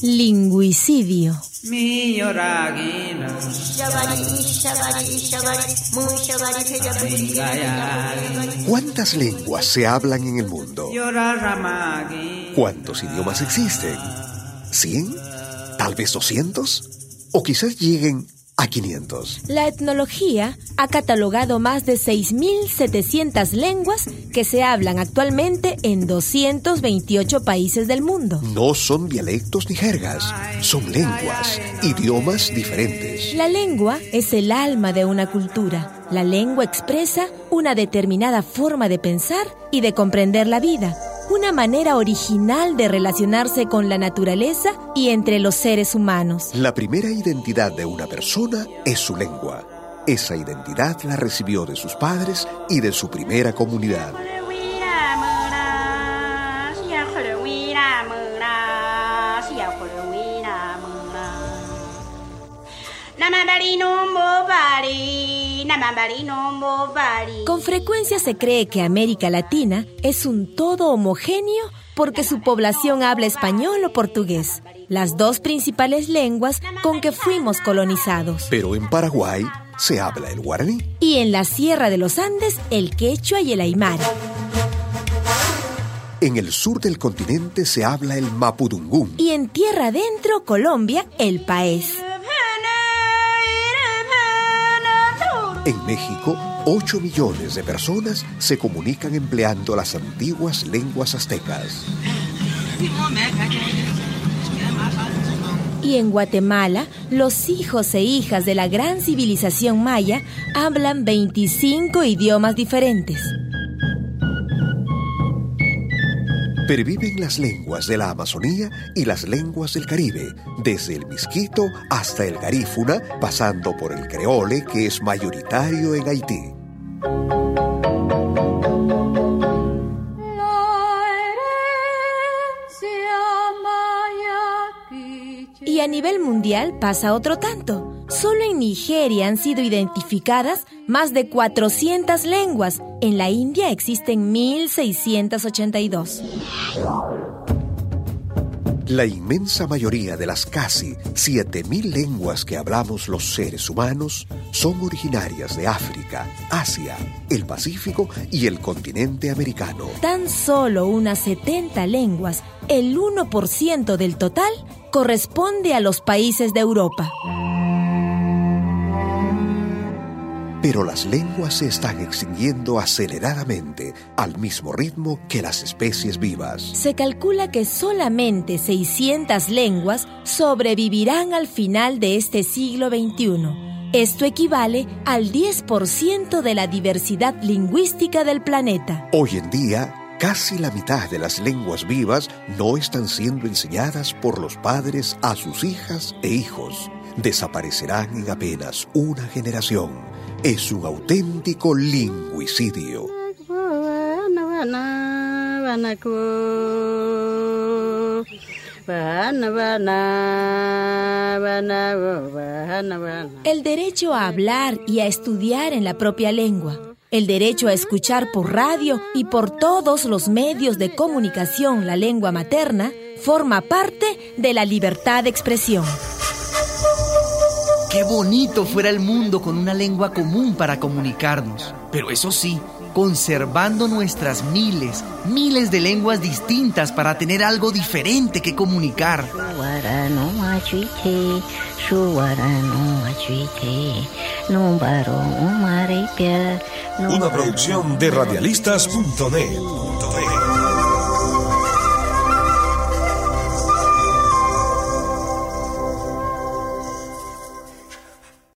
Lingüicidio. ¿Cuántas lenguas se hablan en el mundo? ¿Cuántos idiomas existen? ¿Cien? ¿Tal vez doscientos? ¿O quizás lleguen a 500. La etnología ha catalogado más de 6.700 lenguas que se hablan actualmente en 228 países del mundo. No son dialectos ni jergas, son lenguas, idiomas diferentes. La lengua es el alma de una cultura. La lengua expresa una determinada forma de pensar y de comprender la vida una manera original de relacionarse con la naturaleza y entre los seres humanos. La primera identidad de una persona es su lengua. Esa identidad la recibió de sus padres y de su primera comunidad. Con frecuencia se cree que América Latina es un todo homogéneo porque su población habla español o portugués, las dos principales lenguas con que fuimos colonizados. Pero en Paraguay se habla el guaraní. Y en la Sierra de los Andes el quechua y el aymara. En el sur del continente se habla el mapudungún. Y en tierra adentro, Colombia, el país. En México, 8 millones de personas se comunican empleando las antiguas lenguas aztecas. Y en Guatemala, los hijos e hijas de la gran civilización maya hablan 25 idiomas diferentes. Perviven las lenguas de la Amazonía y las lenguas del Caribe, desde el misquito hasta el garífuna, pasando por el creole que es mayoritario en Haití. Y a nivel mundial pasa otro tanto. Solo en Nigeria han sido identificadas más de 400 lenguas. En la India existen 1682. La inmensa mayoría de las casi 7.000 lenguas que hablamos los seres humanos son originarias de África, Asia, el Pacífico y el continente americano. Tan solo unas 70 lenguas, el 1% del total, corresponde a los países de Europa. Pero las lenguas se están extinguiendo aceleradamente, al mismo ritmo que las especies vivas. Se calcula que solamente 600 lenguas sobrevivirán al final de este siglo XXI. Esto equivale al 10% de la diversidad lingüística del planeta. Hoy en día, casi la mitad de las lenguas vivas no están siendo enseñadas por los padres a sus hijas e hijos. Desaparecerán en apenas una generación es un auténtico lingüicidio. El derecho a hablar y a estudiar en la propia lengua. El derecho a escuchar por radio y por todos los medios de comunicación la lengua materna forma parte de la libertad de expresión. Qué bonito fuera el mundo con una lengua común para comunicarnos. Pero eso sí, conservando nuestras miles, miles de lenguas distintas para tener algo diferente que comunicar. Una producción de radialistas.net.